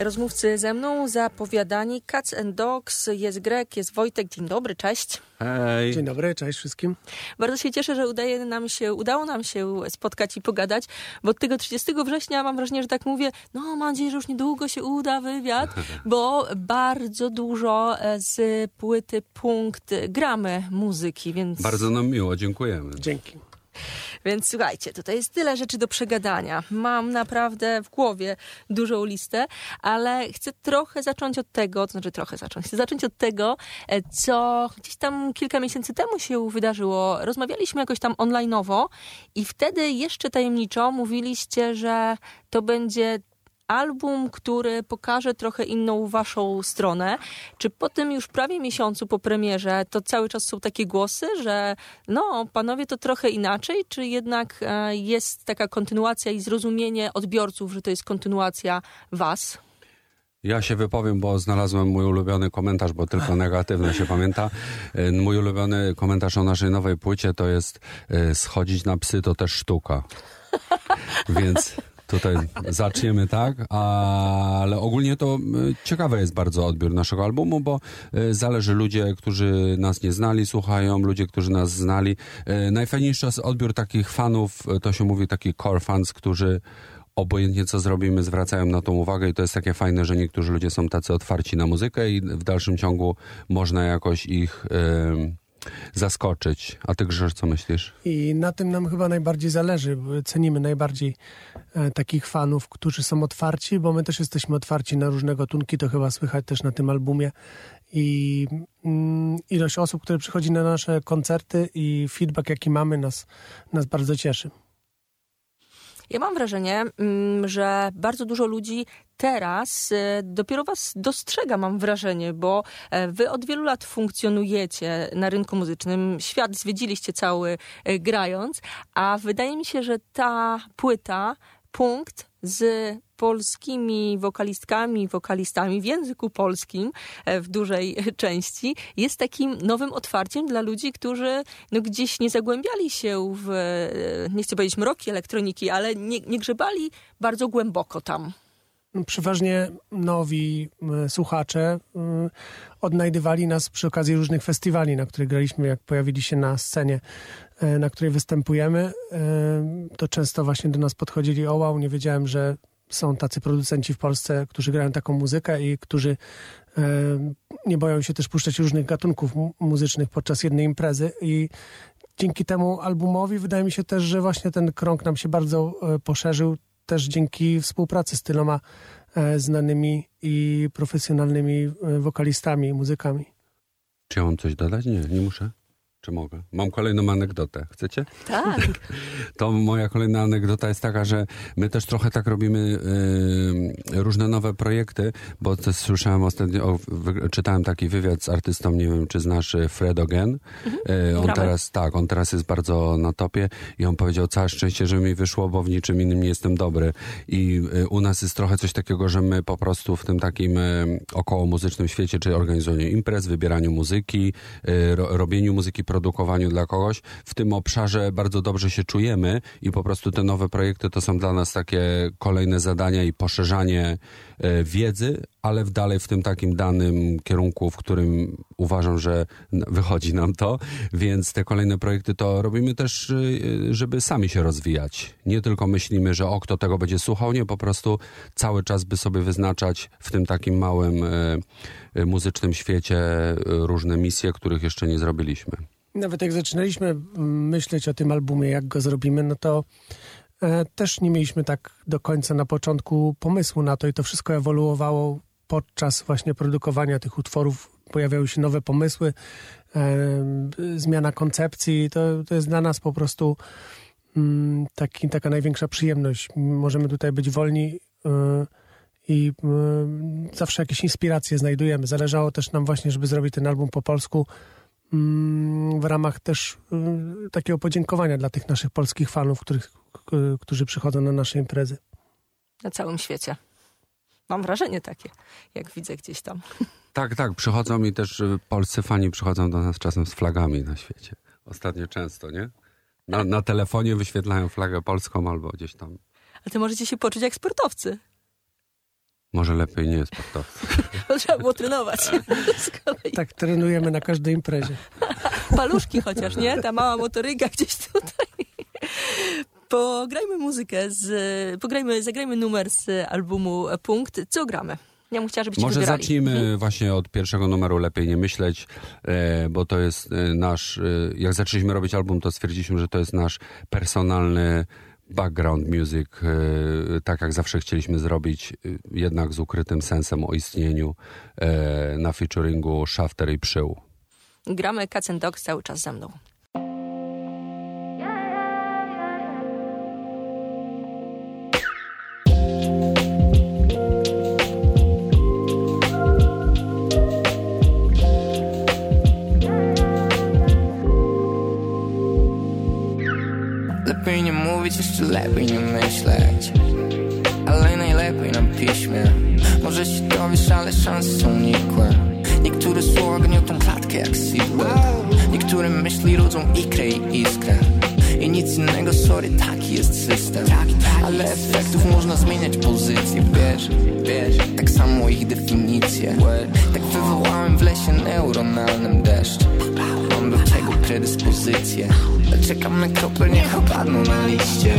Rozmówcy ze mną zapowiadani Cats and Dogs, jest Greg, jest Wojtek. Dzień dobry, cześć. Hej. Dzień dobry, cześć wszystkim. Bardzo się cieszę, że udaje nam się, udało nam się spotkać i pogadać, bo od tego 30 września mam wrażenie, że tak mówię, no mam nadzieję, że już niedługo się uda wywiad, bo bardzo dużo e, z płyty Punkt gramy muzyki, więc... Bardzo nam miło, dziękujemy. Dzięki. Więc słuchajcie, tutaj jest tyle rzeczy do przegadania. Mam naprawdę w głowie dużą listę, ale chcę trochę zacząć od tego, to znaczy trochę zacząć, chcę zacząć od tego, e, co gdzieś tam kilka miesięcy temu się wydarzyło. Rozmawialiśmy jakoś tam onlineowo i wtedy jeszcze tajemniczo mówiliście, że to będzie album, który pokaże trochę inną waszą stronę. Czy po tym już prawie miesiącu po premierze to cały czas są takie głosy, że no, panowie to trochę inaczej, czy jednak e, jest taka kontynuacja i zrozumienie odbiorców, że to jest kontynuacja was? Ja się wypowiem, bo znalazłem mój ulubiony komentarz, bo tylko negatywny się pamięta. E, Mój ulubiony komentarz o naszej nowej płycie to jest e, schodzić na psy to też sztuka. Więc tutaj zaczniemy tak, ale ogólnie to e, ciekawy jest bardzo odbiór naszego albumu, bo e, zależy ludzie, którzy nas nie znali, słuchają, ludzie, którzy nas znali. E, Najfajniejszy jest odbiór takich fanów, to się mówi taki core fans, którzy obojętnie co zrobimy, zwracają na to uwagę i to jest takie fajne, że niektórzy ludzie są tacy otwarci na muzykę i w dalszym ciągu można jakoś ich em, zaskoczyć. A ty Grzegorz, co myślisz? I na tym nam chyba najbardziej zależy. Cenimy najbardziej e, takich fanów, którzy są otwarci, bo my też jesteśmy otwarci na różne gatunki, to chyba słychać też na tym albumie. I mm, ilość osób, które przychodzi na nasze koncerty i feedback, jaki mamy, nas, nas bardzo cieszy. Ja mam wrażenie, mm, że bardzo dużo ludzi teraz e, dopiero was dostrzega, mam wrażenie, bo e, wy od wielu lat funkcjonujecie na rynku muzycznym. Świat zwiedziliście cały e, grając, a wydaje mi się, że ta płyta, punkt z polskimi wokalistkami wokalistami w języku polskim e, w dużej części jest takim nowym otwarciem dla ludzi, którzy no, gdzieś nie zagłębiali się w, e, nie chcę powiedzieć mroki elektroniki, ale nie, nie grzebali bardzo głęboko tam. Przeważnie nowi słuchacze odnajdywali nas przy okazji różnych festiwali, na których graliśmy, jak pojawili się na scenie, e, na której występujemy. To często właśnie do nas podchodzili, o wow, nie wiedziałem, że są tacy producenci w Polsce, którzy grają taką muzykę i którzy e, nie boją się też puszczać różnych gatunków mu- muzycznych podczas jednej imprezy i dzięki temu albumowi wydaje mi się też, że właśnie ten krąg nam się bardzo e, poszerzył, też dzięki współpracy z tyloma e, znanymi i profesjonalnymi wokalistami i muzykami. Czy ja mam coś dodać? Nie, nie muszę. Czy mogę? Mam kolejną anegdotę. Chcecie? Tak. To moja kolejna anegdota jest taka, że my też trochę tak robimy y, różne nowe projekty, bo też słyszałem ostatnio, o, czytałem taki wywiad z artystą, nie wiem czy znasz y, Fred Ogen. Y, on teraz, tak, on teraz jest bardzo na topie i on powiedział, całe szczęście, że mi wyszło, bo w niczym innym nie jestem dobry. I y, u nas jest trochę coś takiego, że my po prostu w tym takim około muzycznym świecie, czyli organizowaniu imprez, wybieraniu muzyki, ro, robieniu muzyki, produkowaniu dla kogoś, w tym obszarze bardzo dobrze się czujemy i po prostu te nowe projekty to są dla nas takie kolejne zadania i poszerzanie e, wiedzy, ale dalej w tym takim danym kierunku, w którym uważam, że wychodzi nam to, więc te kolejne projekty to robimy też, y, żeby sami się rozwijać. Nie tylko myślimy, że o, kto tego będzie słuchał, nie, po prostu cały czas by sobie wyznaczać w tym takim małym e, e, muzycznym świecie e, różne misje, których jeszcze nie zrobiliśmy. Nawet jak zaczynaliśmy mm, myśleć o tym albumie, jak go zrobimy, no to e, też nie mieliśmy tak do końca na początku pomysłu na to i to wszystko ewoluowało podczas właśnie produkowania tych utworów. Pojawiały się nowe pomysły, e, zmiana koncepcji. To, to jest dla nas po prostu mm, taki, taka największa przyjemność. Możemy tutaj być wolni e, i zawsze jakieś inspiracje znajdujemy. Zależało też nam właśnie, żeby zrobić ten album po polsku w ramach też y, takiego podziękowania dla tych naszych polskich fanów, których, którzy przychodzą na nasze imprezy. Na całym świecie. Mam wrażenie takie, jak widzę gdzieś tam. Tak, tak, przychodzą i też y, polscy fani przychodzą do nas czasem z flagami na świecie. Ostatnio często, nie? Na, na telefonie wyświetlają flagę polską albo gdzieś tam. A ty możecie się poczuć jak sportowcy. Może lepiej nie sportowcy. Trzeba było trenować. Tak trenujemy na każdej imprezie. Paluszki chociaż, nie? Ta mała motoryka gdzieś tutaj. Pograjmy muzykę z... Pograjmy, zagrajmy numer z albumu Punkt. Co gramy? Ja bym chciała, żebyście Może wybierali. zacznijmy Mhm. właśnie od pierwszego numeru Lepiej nie myśleć, e, bo to jest e, nasz, e, jak zaczęliśmy robić album, to stwierdziliśmy, że to jest nasz personalny background music, e, tak jak zawsze chcieliśmy zrobić, e, jednak z ukrytym sensem o istnieniu e, na featuringu Shafter i Przył. Gramy Cats Dogs cały czas ze mną. Jeszcze lepiej nie myśleć. Ale najlepiej na piśmie. Może się dowiesz, ale szanse są nikłe. Niektóre słowa gniotą klatkę jak seatbelt Niektóre myśli rodzą ikrę i iskrę. I nic innego, sorry, taki jest system. Ale efektów można zmieniać pozycję, wiesz, wiesz. Tak samo ich definicje. Tak wywołałem w lesie neuronalnym deszcz. Mam do tego predyspozycję Czekam na krople, niech opadną na liście.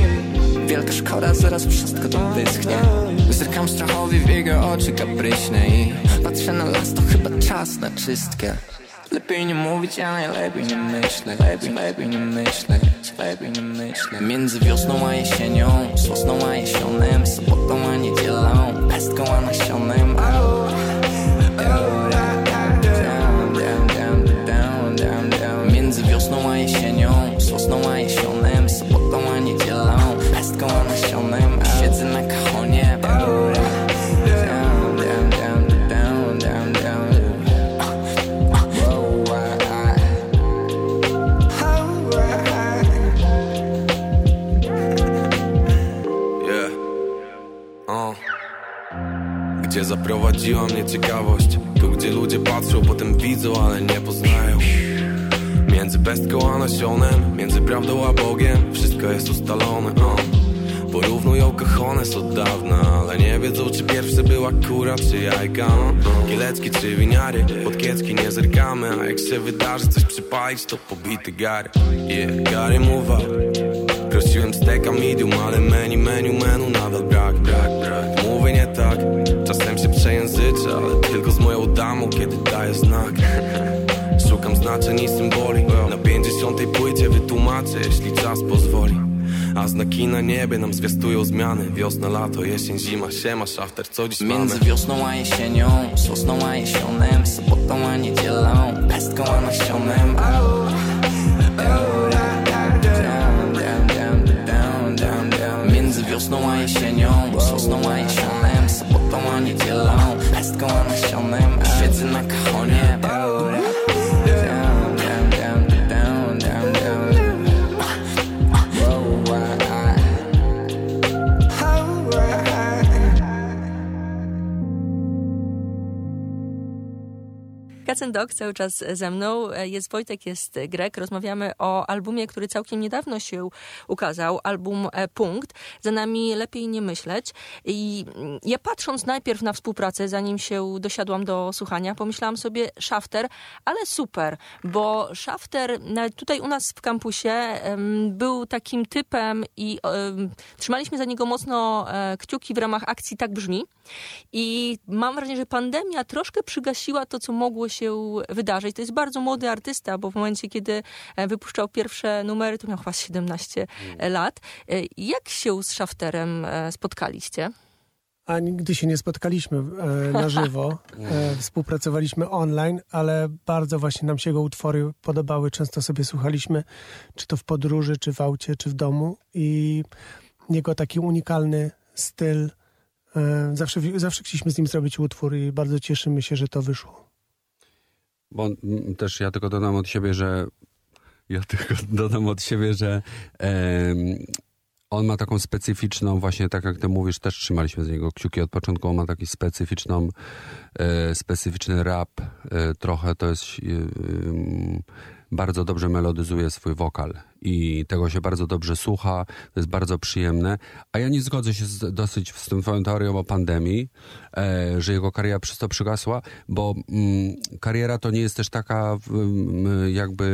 Wielka szkoda, zaraz wszystko to wyschnie. Zerkam strachowi w jego oczy kapryśne I patrzę na las, to chyba czas na czystkę. Lepiej nie mówić, a najlepiej nie myśleć Lepiej, lepiej nie myśleć, lepiej nie myśleć Między wiosną a jesienią, sosną a jesionem Sobotą a niedzielą, pestką a nasionem oh. Zaprowadziła mnie ciekawość Tu gdzie ludzie patrzą, potem widzą, ale nie poznają Między pestką a nasionem Między prawdą a Bogiem Wszystko jest ustalone o. Porównują kochones od dawna Ale nie wiedzą czy pierwszy była kura czy jajka. Kielecki czy winiary Pod kiecki nie zerkamy A jak się wydarzy coś przypalić To pobity gary Yeah, gary mowa Prosiłem steka medium, ale menu, menu, menu nadal brak, brak, brak tak, czasem się przejęzyczę Ale tylko z moją damą, kiedy daję znak. Szukam znaczeń i symboli. Na pięćdziesiątej płycie wytłumaczę, jeśli czas pozwoli. A znaki na niebie nam zwiastują zmiany. Wiosna, lato, jesień, zima, siema, szafter, co dziś mamy? Między wiosną a jesienią, sosną a jesionem Sobotą a niedzielą, pestką a nasionem. Między And Dogs cały czas ze mną. Jest Wojtek, jest Grek. Rozmawiamy o albumie, który całkiem niedawno się ukazał. Album e, Punkt. Za nami Lepiej nie myśleć. I mm, ja patrząc najpierw na współpracę, zanim się dosiadłam do słuchania, pomyślałam sobie Shafter, ale super, bo Shafter tutaj u nas w kampusie był takim typem i trzymaliśmy za niego mocno e, kciuki w ramach akcji Tak Brzmi. I mam wrażenie, że pandemia troszkę przygasiła to, co mogło się wydarzyć. To jest bardzo młody artysta, bo w momencie, kiedy e, wypuszczał pierwsze numery, to miał chyba 17 lat. E, Jak się z Shafterem e, spotkaliście? A nigdy się nie spotkaliśmy na żywo. Współpracowaliśmy online, ale bardzo właśnie nam się jego utwory podobały. Często sobie słuchaliśmy, czy to w podróży, czy w aucie, czy w domu. I jego taki unikalny styl. E, zawsze, zawsze chcieliśmy z nim zrobić utwór i bardzo cieszymy się, że to wyszło. Bo też ja tylko dodam od siebie, że ja tylko dodam od siebie, że em, on ma taką specyficzną, właśnie tak jak ty mówisz, też trzymaliśmy z niego kciuki od początku, on ma taki specyficzną, e, specyficzny rap, e, trochę to jest, e, bardzo dobrze melodyzuje swój wokal i tego się bardzo dobrze słucha, to jest bardzo przyjemne. A ja nie zgodzę się z, dosyć z tą twoją teorią o pandemii, e, że jego kariera przez to przygasła, bo mm, kariera to nie jest też taka mm, jakby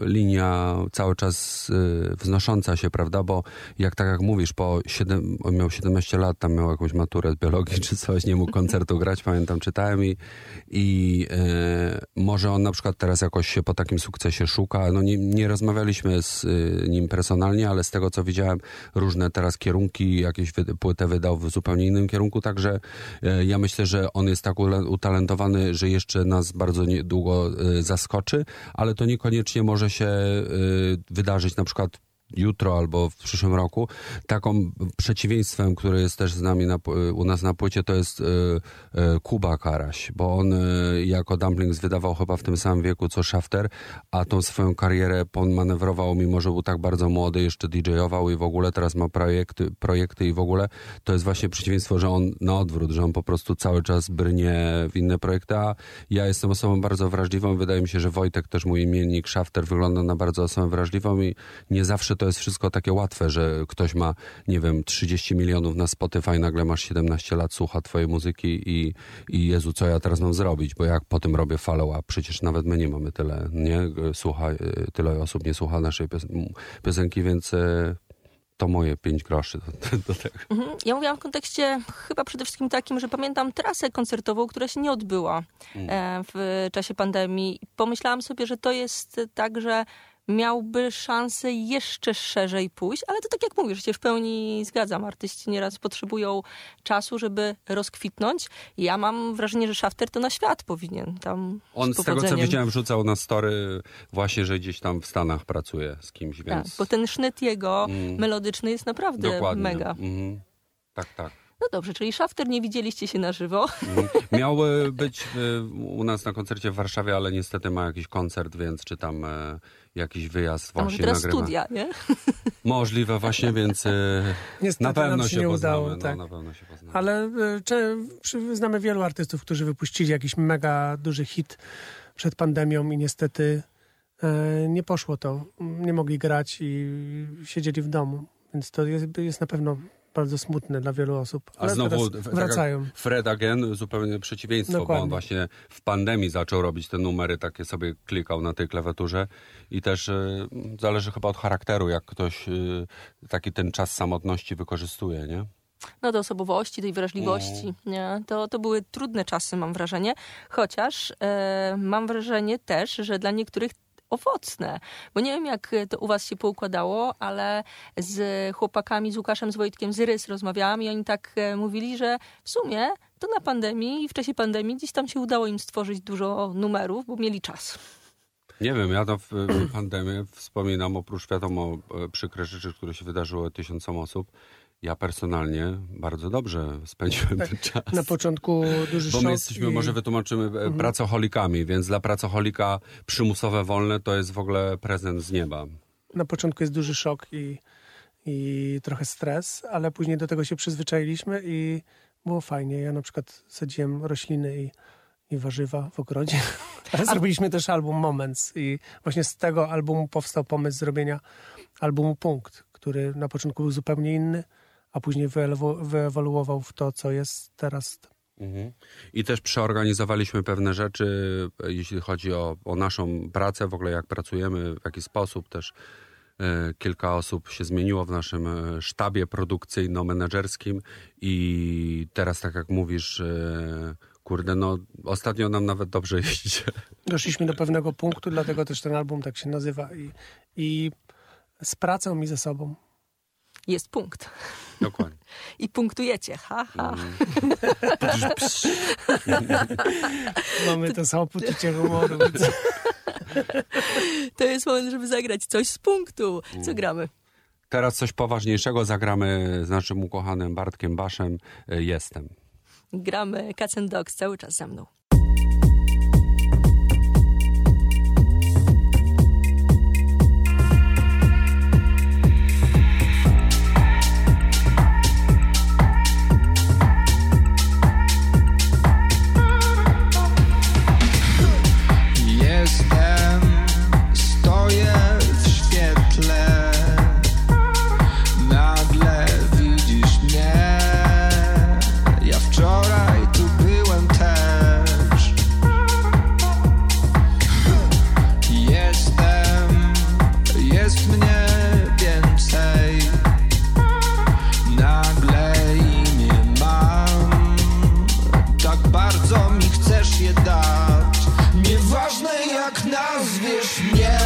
linia cały czas y, wznosząca się, prawda? Bo jak tak jak mówisz, po 7, on miał 17 lat, tam miał jakąś maturę z biologii czy coś, nie mógł koncertu grać, pamiętam, czytałem i, i e, może on na przykład teraz jakoś się po takim sukcesie szuka. No nie, nie rozmawialiśmy z y, nim personalnie, ale z tego co widziałem, różne teraz kierunki, jakieś płytę wydał w zupełnie innym kierunku, także e, ja myślę, że on jest tak utalentowany, że jeszcze nas bardzo niedługo e, zaskoczy, ale to niekoniecznie może się e, wydarzyć. Na przykład jutro albo w przyszłym roku. Taką przeciwieństwem, które jest też z nami na, u nas na płycie, to jest y, y, Kuba Karaś, bo on y, jako Dumplings wydawał chyba w tym samym wieku co Shafter, a tą swoją karierę manewrował, mimo że był tak bardzo młody, jeszcze DJ-ował i w ogóle teraz ma projekty, projekty i w ogóle to jest właśnie przeciwieństwo, że on na odwrót, że on po prostu cały czas brnie w inne projekty, a ja jestem osobą bardzo wrażliwą. Wydaje mi się, że Wojtek, też mój imiennik Shafter, wygląda na bardzo osobę wrażliwą i nie zawsze to jest wszystko takie łatwe, że ktoś ma, nie wiem, 30 milionów na Spotify, nagle masz 17 lat, słucha twojej muzyki i, i Jezu, co ja teraz mam zrobić, bo jak potem robię follow-up, przecież nawet my nie mamy tyle, nie? Słucha, tyle osób nie słucha naszej piosenki, więc e, to moje pięć groszy do, do tego. Mhm. Ja mówiłam w kontekście chyba przede wszystkim takim, że pamiętam trasę koncertową, która się nie odbyła mm. e, w czasie pandemii. Pomyślałam sobie, że to jest tak, że miałby szansę jeszcze szerzej pójść, ale to tak jak mówisz, się w pełni zgadzam. Artyści nieraz potrzebują czasu, żeby rozkwitnąć. Ja mam wrażenie, że Shafter to na świat powinien tam On z, z tego, co widziałem, wrzucał na story właśnie, że gdzieś tam w Stanach pracuje z kimś, tak, więc... Tak, bo ten sznyt jego mm. melodyczny jest naprawdę Dokładnie. mega. Mm. Tak, tak. No dobrze, czyli Shafter nie widzieliście się na żywo. Miał być y, u nas na koncercie w Warszawie, ale niestety ma jakiś koncert, więc czy tam e, jakiś wyjazd właśnie może teraz nagrywa. studia, nie? Możliwe właśnie, więc e, Niestety, na pewno się, nie poznamy. Udało, no, tak. no, na pewno się poznamy. Ale e, czy, znamy wielu artystów, którzy wypuścili jakiś mega duży hit przed pandemią i niestety nie poszło to. Nie mogli grać i siedzieli w domu. Więc to jest, jest na pewno bardzo smutne dla wielu osób. Ale A znowu wracają. Fred Again, zupełnie przeciwieństwo, Dokładnie. bo on właśnie w pandemii zaczął robić te numery, takie sobie klikał na tej klawiaturze i też y, zależy chyba od charakteru, jak ktoś y, taki ten czas samotności wykorzystuje, nie? no, do osobowości, tej wrażliwości. Mm. Nie? To, to były trudne czasy, mam wrażenie. Chociaż e, mam wrażenie też, że dla niektórych owocne. Bo nie wiem, jak to u was się poukładało, ale z chłopakami, z Łukaszem, z Wojtkiem z Rys rozmawiałam i oni tak e, mówili, że w sumie to na pandemii i w czasie pandemii gdzieś tam się udało im stworzyć dużo numerów, bo mieli czas. Nie wiem, ja to w pandemii wspominam, oprócz wiadomo e, przykre rzeczy, które się wydarzyły tysiącom osób, ja personalnie bardzo dobrze spędziłem tak, ten czas. Na początku duży Bo my jesteśmy, i... może wytłumaczymy, mhm. pracocholikami, więc dla pracocholika przymusowe wolne to jest w ogóle prezent z nieba. Na początku jest duży szok i, i trochę stres, ale później do tego się przyzwyczailiśmy i było fajnie. Ja na przykład sadziłem rośliny i, i warzywa w ogrodzie. Ale zrobiliśmy też album Moments i właśnie z tego albumu powstał pomysł zrobienia albumu Punkt, który na początku był zupełnie inny, a później wyewoluował w to, co jest teraz. Mhm. I też przeorganizowaliśmy pewne rzeczy, jeśli chodzi o, o naszą pracę, w ogóle jak pracujemy, w jaki sposób też. E, kilka osób się zmieniło w naszym e, sztabie produkcyjno-menedżerskim i teraz, tak jak mówisz, e, kurde, no ostatnio nam nawet dobrze jeździ. Doszliśmy do pewnego punktu, dlatego też ten album tak się nazywa i, i z pracą i ze sobą jest punkt. Dokładnie. I punktujecie. Ha, ha. Mm. Mamy to samo poczucie humoru. to jest moment, żeby zagrać coś z punktu. Co gramy? Teraz coś poważniejszego zagramy z naszym ukochanym Bartkiem Baszem. E, jestem. Gramy Cats and Dogs cały czas ze mną. Bardzo mi chcesz je dać. Nieważne jak nazwiesz mnie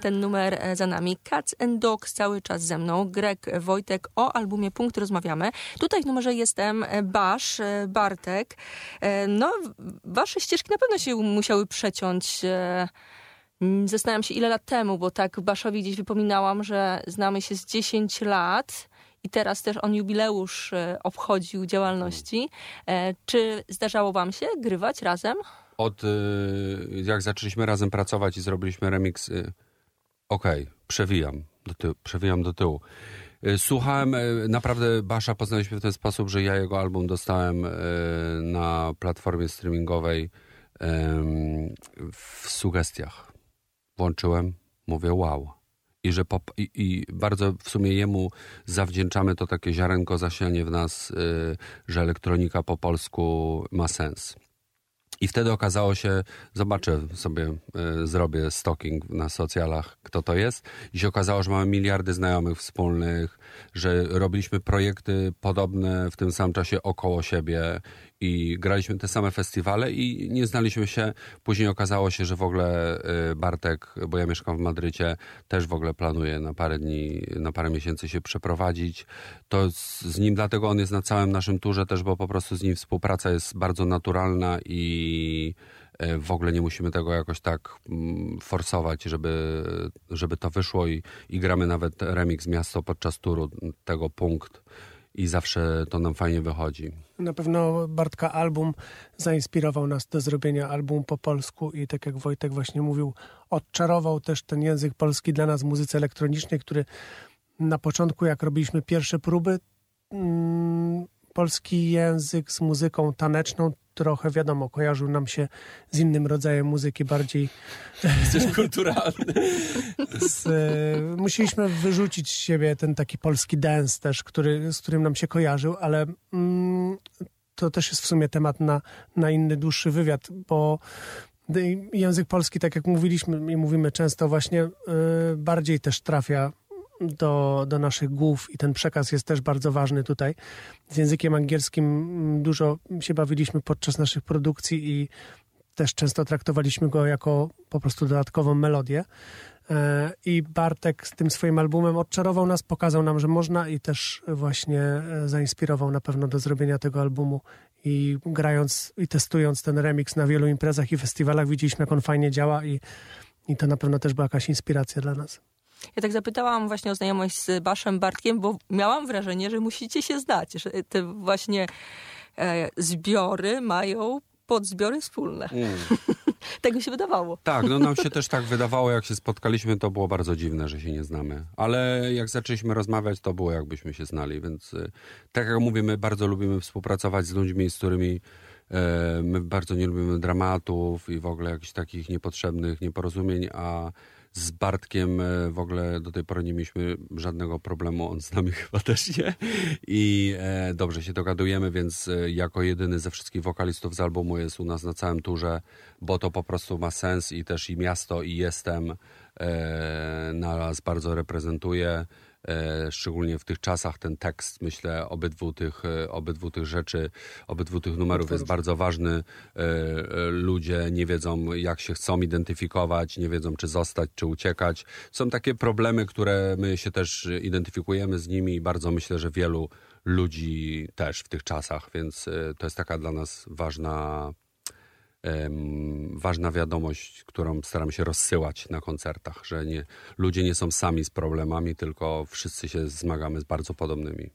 Ten numer e, za nami. Cats and Dogs cały czas ze mną. Greg, Wojtek, o albumie Punkt rozmawiamy. Tutaj w numerze jestem e, Basz, e, Bartek. No, wasze ścieżki na pewno się musiały przeciąć. mm, Zastanawiam się, ile lat temu, bo tak Baszowi gdzieś wypominałam, że znamy się z 10 lat i teraz też on jubileusz obchodził działalności. Czy zdarzało wam się grywać razem? Od y, jak zaczęliśmy razem pracować i zrobiliśmy remix, okej, przewijam, do tyłu, przewijam do tyłu. Y, Słuchałem, y, naprawdę Basza poznaliśmy w ten sposób, że ja jego album dostałem y, na platformie streamingowej w sugestiach. Włączyłem, mówię wow. I, że pop, i, I bardzo w sumie jemu zawdzięczamy to takie ziarenko zasianie w nas, że elektronika po polsku ma sens. I wtedy okazało się, zobaczę sobie, y, zrobię stalking na socjalach, kto to jest. I się okazało, że mamy miliardy znajomych wspólnych, że robiliśmy projekty podobne w tym samym czasie około siebie i graliśmy te same festiwale i nie znaliśmy się. Później okazało się, że w ogóle y, Bartek, bo ja mieszkam w Madrycie, też w ogóle planuje na parę dni, na parę miesięcy się przeprowadzić. To z, z nim, dlatego on jest na całym naszym turze też, bo po prostu z nim współpraca jest bardzo naturalna i e, w ogóle nie musimy tego jakoś tak mm, forsować, żeby, żeby to wyszło i, i gramy nawet remix miasto podczas turu tego punkt i zawsze to nam fajnie wychodzi. Na pewno Bartka album zainspirował nas do zrobienia albumu po polsku i tak jak Wojtek właśnie mówił, odczarował też ten język polski dla nas w muzyce elektronicznej, który na początku, jak robiliśmy pierwsze próby, mm, polski język z muzyką taneczną trochę, wiadomo, kojarzył nam się z innym rodzajem muzyki, bardziej Jesteś kulturalny. z, e, musieliśmy wyrzucić z siebie ten taki polski dance też, który, z którym nam się kojarzył, ale mm, to też jest w sumie temat na, na inny, dłuższy wywiad, bo język polski, tak jak mówiliśmy i mówimy często właśnie, y, bardziej też trafia do, do naszych głów i ten przekaz jest też bardzo ważny tutaj. Z językiem angielskim mm, dużo się bawiliśmy podczas naszych produkcji i też często traktowaliśmy go jako po prostu dodatkową melodię. E, I Bartek z tym swoim albumem odczarował nas, pokazał nam, że można i też właśnie e, zainspirował na pewno do zrobienia tego albumu. I grając i testując ten remix na wielu imprezach i festiwalach, widzieliśmy, jak on fajnie działa i, i to na pewno też była jakaś inspiracja dla nas. Ja tak zapytałam właśnie o znajomość z Baszem Bartkiem, bo miałam wrażenie, że musicie się znać, że te właśnie e, zbiory mają podzbiory wspólne. Mm. Tego się wydawało. Tak, no nam się też tak wydawało, jak się spotkaliśmy, to było bardzo dziwne, że się nie znamy. Ale jak zaczęliśmy rozmawiać, to było jakbyśmy się znali, więc y, tak jak mówię, my bardzo lubimy współpracować z ludźmi, z którymi e, my bardzo nie lubimy dramatów i w ogóle jakichś takich niepotrzebnych nieporozumień, a z Bartkiem e, w ogóle do tej pory nie mieliśmy żadnego problemu, on z nami chyba też nie. I e, dobrze się dogadujemy, więc e, jako jedyny ze wszystkich wokalistów z albumu jest u nas na całym turze, bo to po prostu ma sens i też i miasto, i jestem nas bardzo reprezentuje. E, szczególnie w tych czasach ten tekst, myślę, obydwu tych, e, obydwu tych rzeczy, obydwu tych numerów jest bardzo ważny. E, ludzie nie wiedzą, jak się chcą identyfikować, nie wiedzą, czy zostać, czy uciekać. Są takie problemy, które my się też identyfikujemy z nimi i bardzo myślę, że wielu ludzi też w tych czasach, więc to jest taka dla nas ważna ważna wiadomość, którą staram się rozsyłać na koncertach, że nie, ludzie nie są sami z problemami, tylko wszyscy się zmagamy z bardzo podobnymi.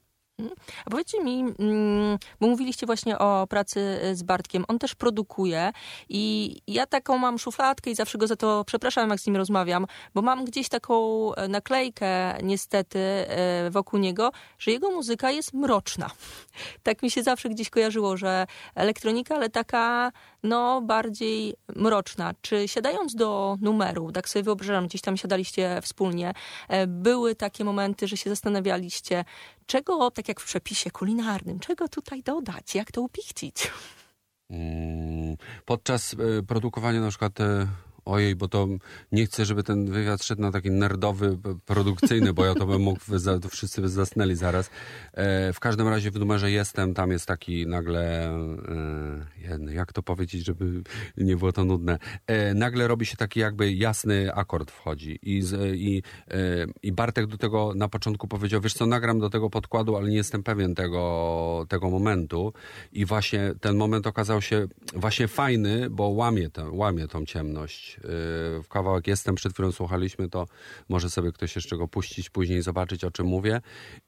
A powiedzcie mi, mm, bo mówiliście właśnie o pracy z Bartkiem, on też produkuje i ja taką mam szufladkę i zawsze go za to przepraszam, jak z nim rozmawiam, bo mam gdzieś taką e, naklejkę niestety e, wokół niego, że jego muzyka jest mroczna. Tak mi się zawsze gdzieś kojarzyło, że elektronika, ale taka no bardziej mroczna. Czy siadając do numeru, tak sobie wyobrażam, gdzieś tam siadaliście wspólnie, e, były takie momenty, że się zastanawialiście, czego, tak jak w przepisie kulinarnym, czego tutaj dodać, jak to upichcić? Mm, podczas e, produkowania na przykład e, ojej, bo to nie chcę, żeby ten wywiad szedł na taki nerdowy, produkcyjny, bo ja to bym mógł, to wszyscy by zasnęli zaraz. E, w każdym razie w numerze jestem, tam jest taki nagle, e, jak to powiedzieć, żeby nie było to nudne, e, nagle robi się taki jakby jasny akord wchodzi i, i, e, i Bartek do tego na początku powiedział, wiesz co, nagram do tego podkładu, ale nie jestem pewien tego, tego momentu. I właśnie ten moment okazał się właśnie fajny, bo łamie, ten, łamie tą ciemność w kawałek Jestem, przed chwilą słuchaliśmy, to może sobie ktoś jeszcze go puścić później, zobaczyć o czym mówię.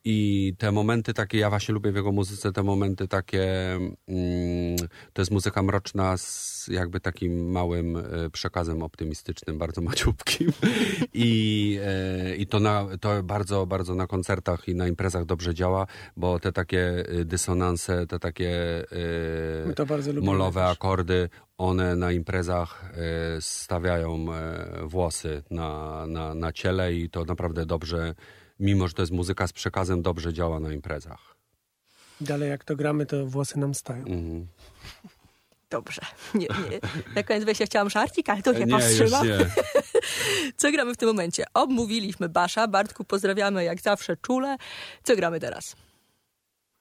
I te momenty takie, ja właśnie lubię w jego muzyce te momenty takie, mm, to jest muzyka mroczna z jakby takim małym e, przekazem optymistycznym, bardzo maciubkim. I, e, i to, na, to bardzo, bardzo na koncertach i na imprezach dobrze działa, bo te takie dysonanse, te takie molowe akordy, one na imprezach e, stawiają e, włosy na, na, na ciele i to naprawdę dobrze, mimo że to jest muzyka z przekazem, dobrze działa na imprezach. Dalej jak to gramy, to włosy nam stają. Mhm. Dobrze. Nie, nie. Na koniec wejścia chciałam żarcik, ale to się nie, powstrzymam. Nie. Co gramy w tym momencie? Obmówiliśmy Basza. Bartku, pozdrawiamy jak zawsze czule. Co gramy teraz?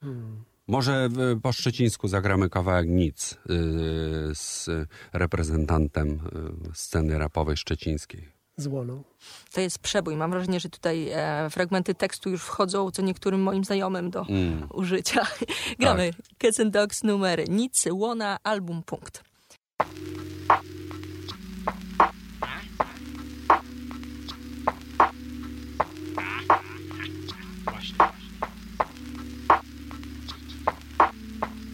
Hmm. Może po szczecińsku zagramy kawałek Nic y, z reprezentantem y, sceny rapowej szczecińskiej. Z Łoną. To jest przebój. Mam wrażenie, że tutaj e, fragmenty tekstu już wchodzą co niektórym moim znajomym do mm. użycia. Gramy tak. Cats and Dogs numer Nic, Łona, album, punkt.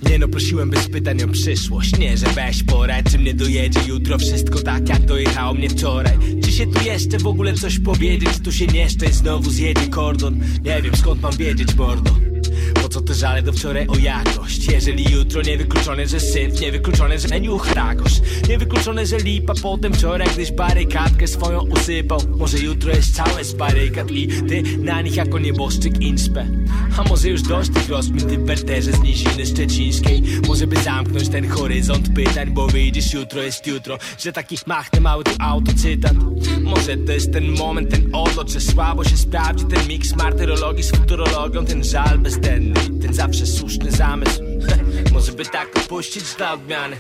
Nie no, prosiłem bez pytań o przyszłość. Nie, że weź porać, czy mnie dojedzie jutro Wszystko tak jak dojechało mnie wczoraj. Czy się tu jeszcze w ogóle coś powiedzieć? Tu się nieszczęść znowu zjedzie kordon? Nie wiem skąd mam wiedzieć, bordo co to żale do wczoraj o jakość. Jeżeli jutro niewykluczone, że syf Niewykluczone, że niuch ragosz Niewykluczone, że lipa potem wczoraj Gdyś barykadkę swoją usypał. Może jutro jest całe z barykad I ty na nich jako nieboszczyk inspe A może już dość tych rozkmin Ty w z niziny szczecińskiej. Może by zamknąć ten horyzont pytań Bo wyjdziesz jutro jest jutro Że taki machnę mały tu autocytat. Może to jest ten moment, ten odlot Że słabo się sprawdzi ten miks martyrologii z futurologią Ten żal bezdenny, ten zawsze słuszny zamysł. Może by tak opuścić dla odmiany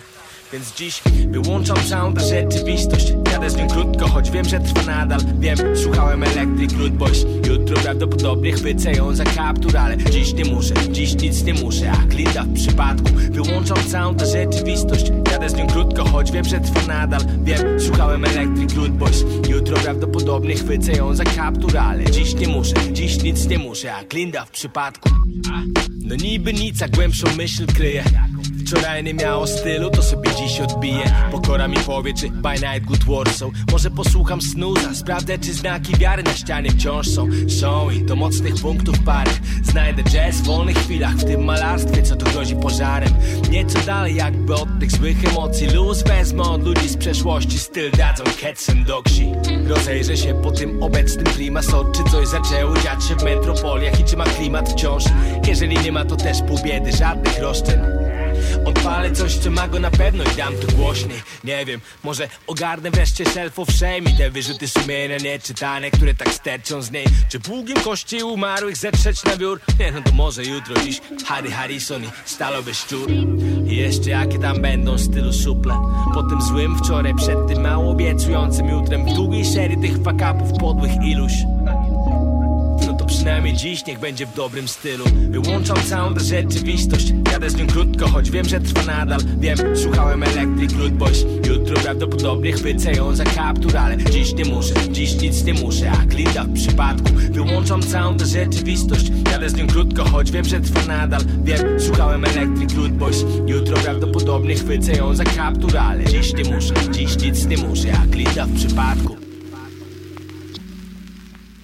więc dziś wyłączam całą tę rzeczywistość Jadę z nią krótko, choć wiem, że trwa nadal. Wiem, słuchałem Electric Root Boys Jutro prawdopodobnie chwycę ją za kaptur Ale dziś nie muszę, dziś nic nie muszę A Klinda w przypadku. Wyłączam całą tę rzeczywistość Jadę z nią krótko, choć wiem, że trwa nadal. Wiem, słuchałem Electric Root Boys Jutro prawdopodobnie chwycę ją za kaptur Ale dziś nie muszę, dziś nic nie muszę A Klinda w przypadku. No niby nic, a głębszą myśl kryje Wczoraj nie miało stylu, to sobie dziś odbije Pokora mi powie, czy by night good Warsaw Może posłucham snuza, sprawdzę, czy znaki wiary na ścianie wciąż są. Są i do mocnych punktów parę. Znajdę jazz w wolnych chwilach, w tym malarstwie, co tu grozi pożarem. Nieco dalej jakby od tych złych emocji. Luz wezmę od ludzi z przeszłości, styl dadzą ketsem do ksi Rozejrzę się po tym obecnym klimasot Czy coś zaczęło dziać się w metropoliach i czy ma klimat wciąż. Jeżeli nie ma, to też pół biedy, żadnych roszczeń Odpalę coś, co ma go na pewno i dam to głośniej. Nie wiem, może ogarnę wreszcie self of shame I te wyrzuty sumienia nieczytane, które tak sterczą z niej. Czy pługiem kości umarłych zetrzeć na biur? Nie no to może jutro, dziś. Harry Harrison i stalowy szczur. I jeszcze jakie tam będą stylu suple. Po tym złym wczoraj, przed tym mało obiecującym jutrem W długiej serii tych fakapów podłych iluś przynajmniej dziś niech będzie w dobrym stylu. Wyłączam całą tę rzeczywistość Jadę z nią krótko, choć wiem, że trwa nadal. Wiem, słuchałem Electric Root Boys Jutro prawdopodobnie chwycę ją za kaptur Ale dziś nie muszę, dziś nic nie muszę A Klinda w przypadku. Wyłączam całą tę rzeczywistość Jadę z nią krótko, choć wiem, że trwa nadal. Wiem, słuchałem Electric Root Boys Jutro prawdopodobnie chwycę ją za kaptur Ale dziś nie muszę, dziś nic nie muszę A Klinda w przypadku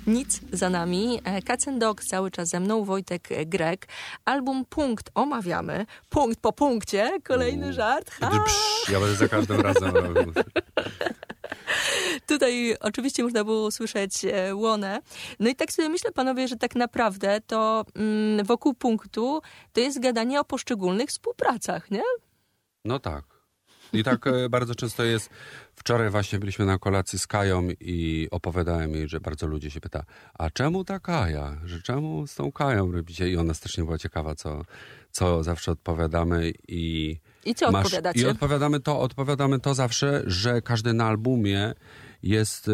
Nic za nami. E, Kacendok cały czas ze mną, Wojtek Grek. Album Punkt omawiamy. Punkt po punkcie. Kolejny żart. Ha! Psz, ja będę za każdym razem. Tutaj oczywiście można było usłyszeć e, łonę. No i tak sobie myślę, panowie, że tak naprawdę to mm, wokół punktu to jest gadanie o poszczególnych współpracach, nie? No tak. I tak e, bardzo często jest. Wczoraj właśnie byliśmy na kolacji z Kają i opowiadałem jej, że bardzo ludzie się pyta, a czemu ta Kaja? Że czemu z tą Kają robicie? I ona strasznie była ciekawa, co, co zawsze odpowiadamy i... I co masz- odpowiadacie? I odpowiadamy to, odpowiadamy to zawsze, że każdy na albumie jest...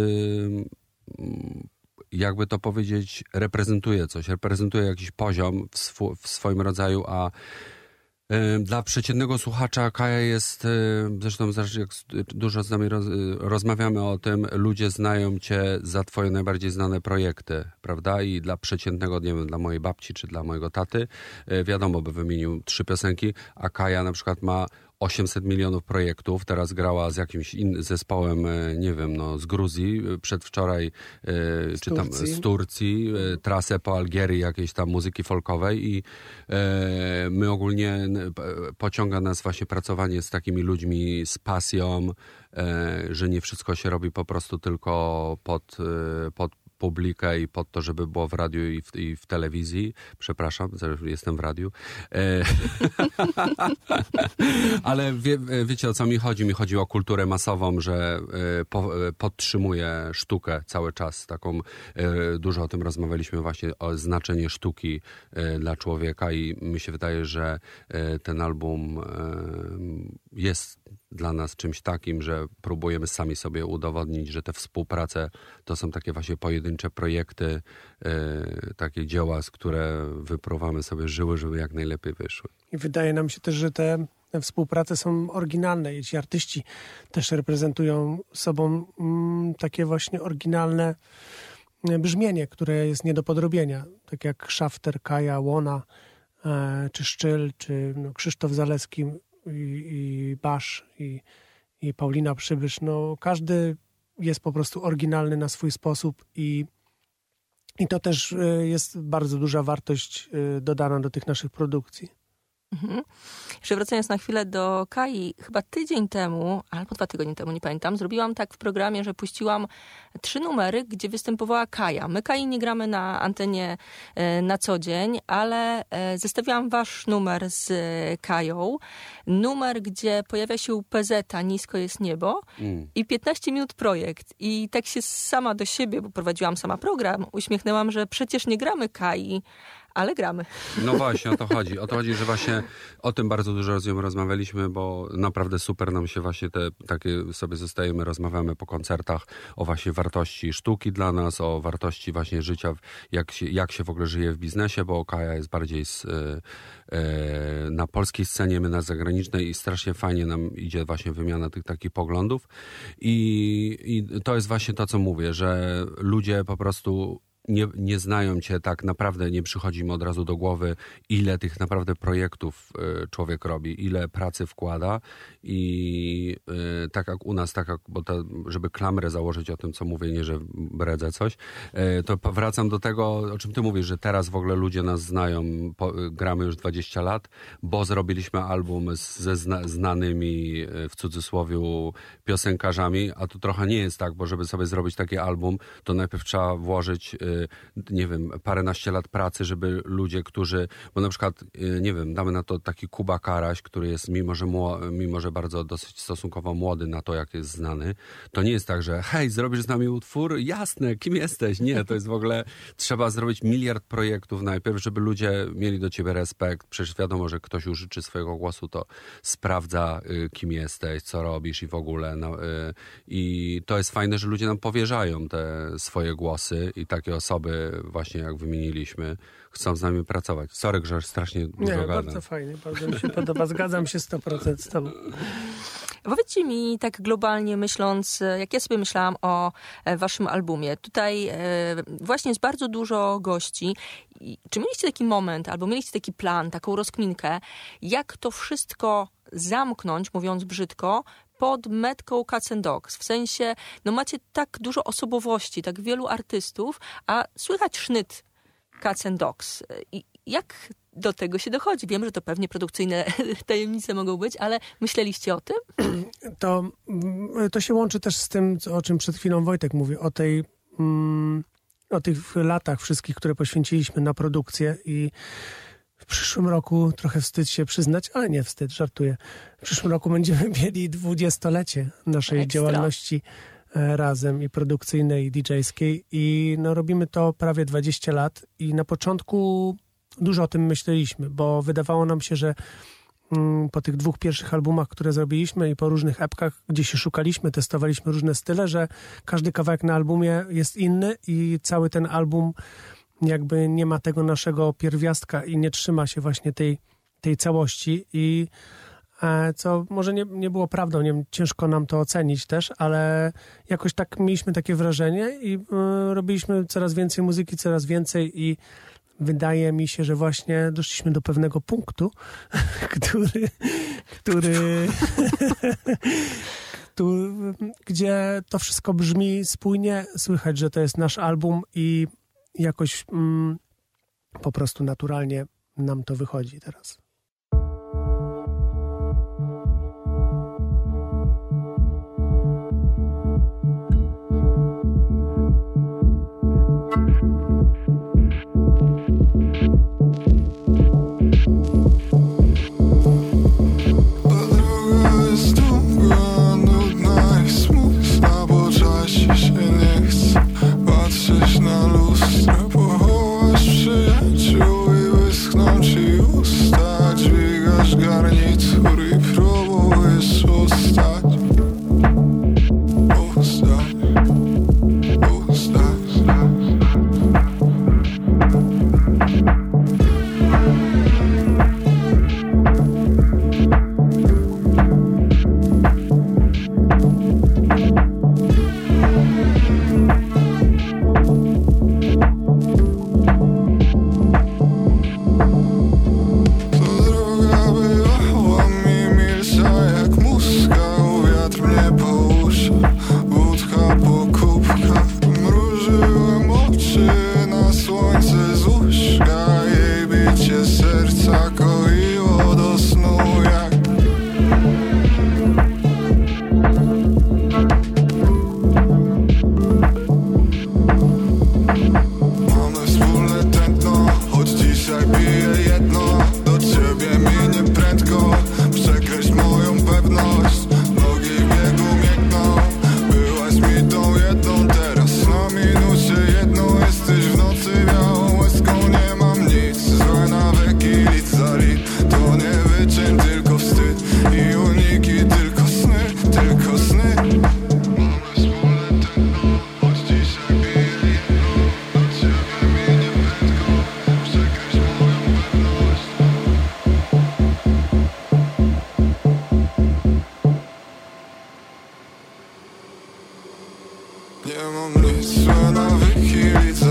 jakby to powiedzieć, reprezentuje coś, reprezentuje jakiś poziom w, swu, w swoim rodzaju, a dla przeciętnego słuchacza Kaja jest, zresztą jak dużo z nami roz, rozmawiamy o tym, ludzie znają cię za twoje najbardziej znane projekty, prawda? I dla przeciętnego, nie wiem, dla mojej babci czy dla mojego taty, y, wiadomo, by wymienił trzy piosenki, a Kaja na przykład ma 800 milionów projektów, teraz grała z jakimś innym zespołem, e, nie wiem, no, z Gruzji, e, przedwczoraj e, czy tam Turcji. z Turcji, trasę po Algierii jakiejś tam muzyki folkowej i e, my ogólnie pociąga nas właśnie pracowanie z takimi ludźmi z pasją, e, że nie wszystko się robi po prostu tylko pod, pod publikę i pod to, żeby było w radiu i w, i w telewizji. Przepraszam, jestem w radiu. E, ale wie, wiecie o co mi chodzi? Mi chodzi o kulturę masową, że e, po, e, podtrzymuje sztukę cały czas. Taką, e, dużo o tym rozmawialiśmy właśnie o znaczenie sztuki dla człowieka i mi się wydaje, że ten album jest dla nas czymś takim, że próbujemy sami sobie udowodnić, że te współprace to są takie właśnie pojedyncze projekty, e, takie dzieła, z które wypruwamy sobie żyły, żeby jak najlepiej wyszły. I wydaje nam się też, że te współprace są oryginalne i ci artyści też reprezentują sobą mm, takie właśnie oryginalne e, brzmienie, które jest nie do podrobienia. Tak jak Szafter, Kaja, Łona, e, czy Szczyl, czy no, Krzysztof Zaleski i, i Basz i, i Paulina Przybysz. No, każdy jest po prostu oryginalny na swój sposób i I to też y, jest bardzo duża wartość y, dodana do tych naszych produkcji. Mhm. Jeszcze wracając na chwilę do Kai, chyba tydzień temu, albo dwa tygodnie temu, nie pamiętam, zrobiłam tak w programie, że puściłam trzy numery, gdzie występowała Kaja. My Kai nie gramy na antenie e, na co dzień, ale e, zestawiłam wasz numer z Kają. Numer, gdzie pojawia się PZ, Nisko jest niebo Mm. i 15 minut projekt. I tak się sama do siebie, bo prowadziłam sama program, uśmiechnęłam, że przecież nie gramy Kai, ale gramy. No właśnie, o to chodzi. O to chodzi, że właśnie o tym bardzo dużo z nią rozmawialiśmy, bo naprawdę super nam się właśnie te takie sobie zostajemy, rozmawiamy po koncertach o właśnie wartości sztuki dla nas, o wartości właśnie życia, jak się, jak się w ogóle żyje w biznesie, bo Kaja jest bardziej z, e, e, na polskiej scenie, my na zagranicznej i strasznie fajnie nam idzie właśnie wymiana tych takich poglądów i, i to jest właśnie to, co mówię, że ludzie po prostu nie, nie znają cię tak naprawdę, nie przychodzi od razu do głowy, ile tych naprawdę projektów y, człowiek robi, ile pracy wkłada i y, tak jak u nas, tak jak, bo to, żeby klamrę założyć o tym, co mówię, nie, że bredzę coś, y, to wracam do tego, o czym ty mówisz, że teraz w ogóle ludzie nas znają, gramy już 20 lat, bo zrobiliśmy album ze zna, znanymi w cudzysłowie piosenkarzami, a tu trochę nie jest tak, bo żeby sobie zrobić taki album, to najpierw trzeba włożyć nie wiem, paręnaście lat pracy, żeby ludzie, którzy, bo na przykład, y, nie wiem, damy na to taki Kuba Karaś, który jest, mimo że, mimo że bardzo dosyć stosunkowo młody na to, jak jest znany, to nie jest tak, że hej, zrobisz z nami utwór? Jasne, kim jesteś? Nie, to jest w ogóle, trzeba zrobić miliard projektów najpierw, żeby ludzie mieli do ciebie respekt. Przecież wiadomo, że ktoś użyczy swojego głosu, to sprawdza, y, kim jesteś, co robisz i w ogóle. No, y, I to jest fajne, że ludzie nam powierzają te swoje głosy i takie osoby, właśnie jak wymieniliśmy, chcą z nami pracować. Sorry, że strasznie dużo Nie, gadam. bardzo fajnie, bardzo mi się podoba. Zgadzam się 100% z tobą. Powiedzcie mi tak globalnie myśląc, jak ja sobie myślałam o e, waszym albumie. Tutaj e, właśnie jest bardzo dużo gości. I Czy mieliście taki moment, albo mieliście taki plan, taką rozkminkę, jak to wszystko zamknąć, mówiąc brzydko, pod metką Cats and Dogs. W sensie, no macie tak dużo osobowości, tak wielu artystów, a słychać sznyt Cats and Dogs. I jak do tego się dochodzi? Wiem, że to pewnie produkcyjne tajemnice mogą być, ale myśleliście o tym? To, mm, to się łączy też z tym, o czym przed chwilą Wojtek mówił, o tej mm, o tych latach wszystkich, które poświęciliśmy na produkcję i przyszłym roku trochę wstyd się przyznać, ale nie wstyd, żartuję. W przyszłym roku będziemy mieli dwudziestolecie naszej Ekstra. działalności e, razem i produkcyjnej, i DJ-skiej i no, robimy to prawie 20 lat i na początku dużo o tym myśleliśmy, bo wydawało nam się, że mm, po tych dwóch pierwszych albumach, które zrobiliśmy i po różnych epkach, gdzie się szukaliśmy, testowaliśmy różne style, że każdy kawałek na albumie jest inny i cały ten album jakby nie ma tego naszego pierwiastka i nie trzyma się właśnie tej, tej całości. I e, co może nie, nie było prawdą, nie wiem, ciężko nam to ocenić też, ale jakoś tak mieliśmy takie wrażenie i e, robiliśmy coraz więcej muzyki, coraz więcej i wydaje mi się, że właśnie doszliśmy do pewnego punktu, który, który, tu, gdzie to wszystko brzmi spójnie, słychać, że to jest nasz album i jakoś mm, po prostu naturalnie nam to wychodzi teraz. Nie mam nic, złe nawyki, litr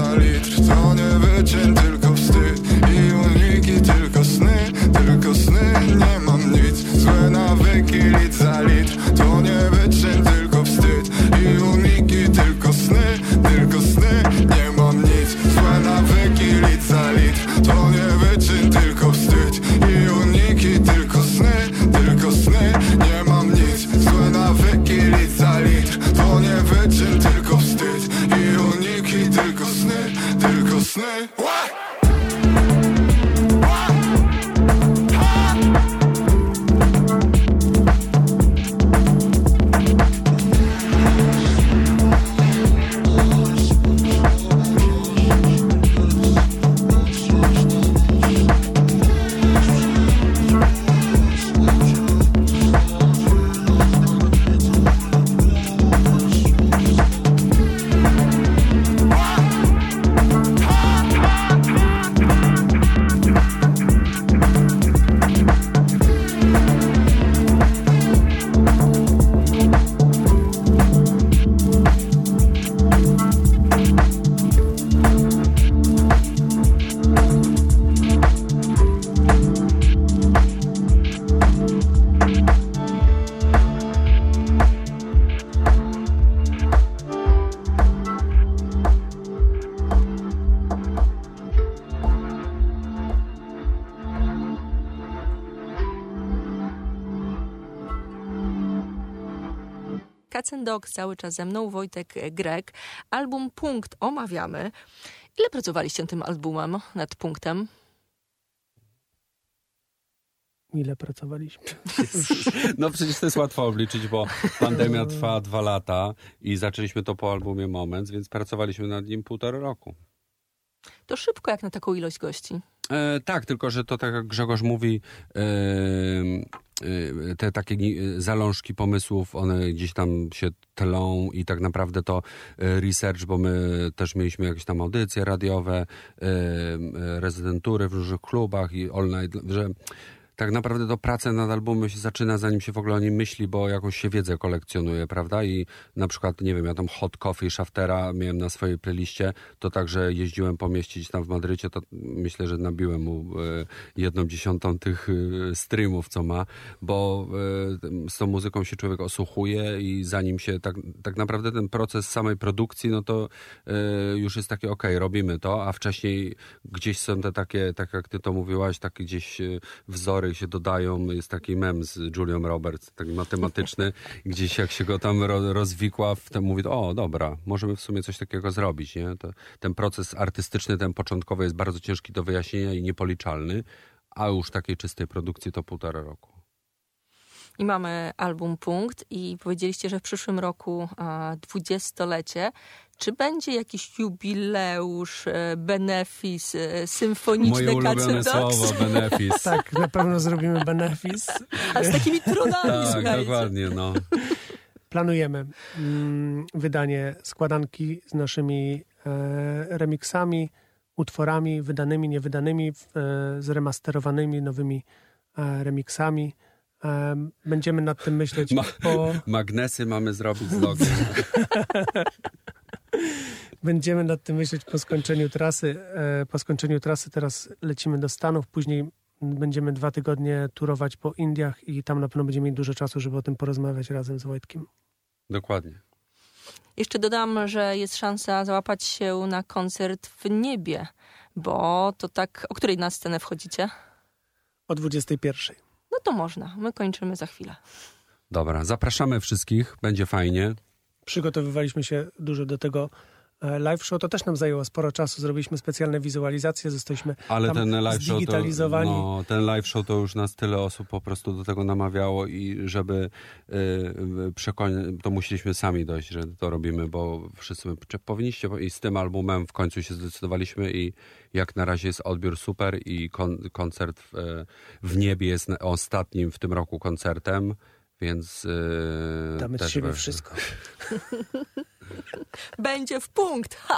Cały czas ze mną, Wojtek Grek. Album Punkt omawiamy. Ile pracowaliście nad tym albumem, nad punktem? Ile pracowaliśmy? No przecież to jest łatwo obliczyć, bo pandemia trwa dwa lata i zaczęliśmy to po albumie Moments, więc pracowaliśmy nad nim półtora roku. To szybko jak na taką ilość gości. E, tak, tylko że to tak jak Grzegorz mówi, e, e, te takie ni- zalążki pomysłów, one gdzieś tam się tlą i tak naprawdę to e, research, bo my też mieliśmy jakieś tam audycje radiowe, e, e, rezydentury w różnych klubach i all night, że tak naprawdę to praca nad albumem się zaczyna, zanim się w ogóle o nim myśli, bo jakąś się wiedzę kolekcjonuje, prawda? I na przykład, nie wiem, ja tam Hot Coffee Shaftera miałem na swojej playliście, to także jeździłem po mieście gdzieś tam w Madrycie, to myślę, że nabiłem mu e, jedną dziesiątą tych e, streamów, co ma, bo e, z tą muzyką się człowiek osłuchuje i zanim się tak, tak naprawdę ten proces samej produkcji, no to już jest takie, okej, robimy to, a wcześniej gdzieś są te takie, tak jak ty to mówiłaś, takie gdzieś e, wzory się dodają, jest taki mem z Julią Roberts, taki matematyczny, gdzieś jak się go tam ro, rozwikła, wtedy mówi, o dobra, możemy w sumie coś takiego zrobić, nie? To, ten proces artystyczny, ten początkowy jest bardzo ciężki do wyjaśnienia i niepoliczalny, a już takiej czystej produkcji to półtora roku. I mamy album Punkt i powiedzieliście, że w przyszłym roku dwudziestolecie. Czy będzie jakiś jubileusz, e, benefis, e, symfoniczny Moje ulubione słowo, benefis. Tak, na pewno zrobimy benefis. A z takimi trudami, tak słuchajcie. dokładnie, no. Planujemy mm, wydanie składanki z naszymi e, remixami, utworami wydanymi, niewydanymi, e, zremasterowanymi nowymi e, remixami. E, będziemy nad tym myśleć Ma- po... Magnesy mamy zrobić z logiem. Będziemy nad tym myśleć po skończeniu trasy. E, Po skończeniu trasy teraz lecimy do Stanów, później będziemy dwa tygodnie turować po Indiach i tam na pewno będziemy mieli dużo czasu, żeby o tym porozmawiać razem z Wojtkiem. Dokładnie. Jeszcze dodam, że jest szansa załapać się na koncert w niebie, bo to tak, o której na scenę wchodzicie? O 21. No to można, my kończymy za chwilę. Dobra, zapraszamy wszystkich, będzie fajnie. Przygotowywaliśmy się dużo do tego e, live show. To też nam zajęło sporo czasu. Zrobiliśmy specjalne wizualizacje, zostaliśmy Ale ten live show to, zdigitalizowani. no, ten live show to już nas tyle osób po prostu do tego namawiało i żeby y, przekonać, to musieliśmy sami dojść, że to robimy, bo wszyscy powinniście i z tym albumem w końcu się zdecydowaliśmy i jak na razie jest odbiór super i kon, koncert w, y, w niebie jest ostatnim w tym roku koncertem, więc. Yy, Damy z siebie wszystko. Będzie w punkt.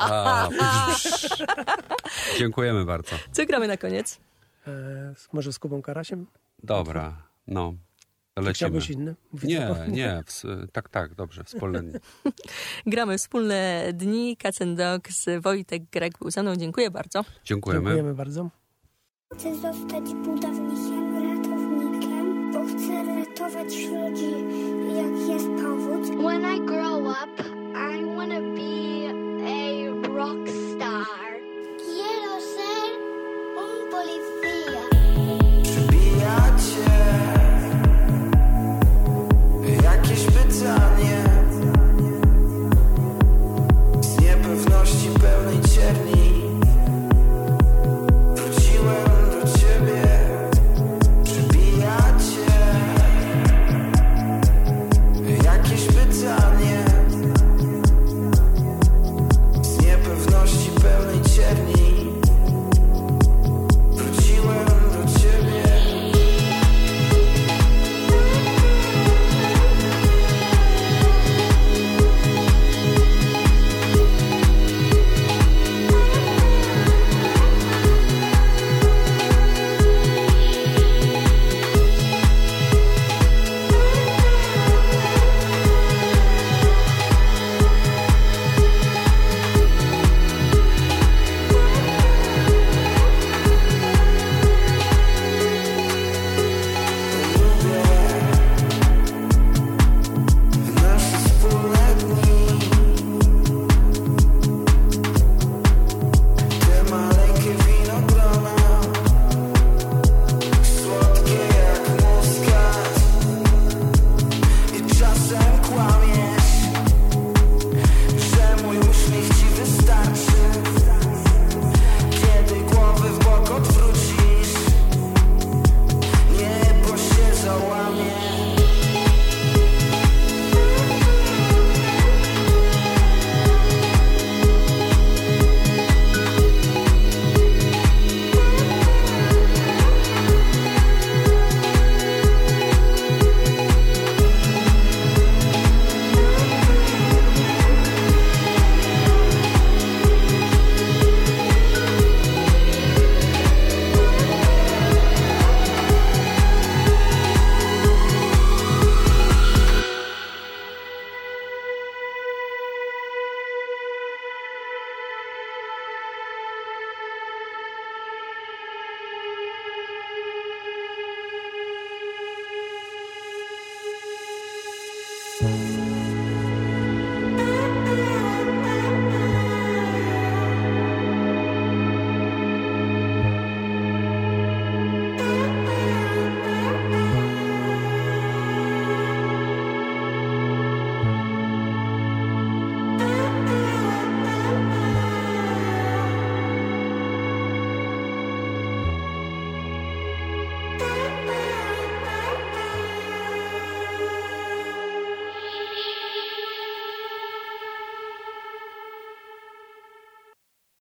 Dziękujemy bardzo. Co gramy na koniec? E, może z Kubą Karasiem? Dobra, no. Lecimy. Chciałbyś inny? Nie, nie, tak, tak, dobrze, wspólne dni. Gramy wspólne dni, Kacendoks, Wojtek Greg był ze mną, dziękuję bardzo. Dziękujemy. Dziękujemy bardzo. Chcę zostać bo chcę ratować ludzi, jak jest. When I grow up, I wanna be a rock star. Quiero ser un policía. Przybijacie jakieś pytania.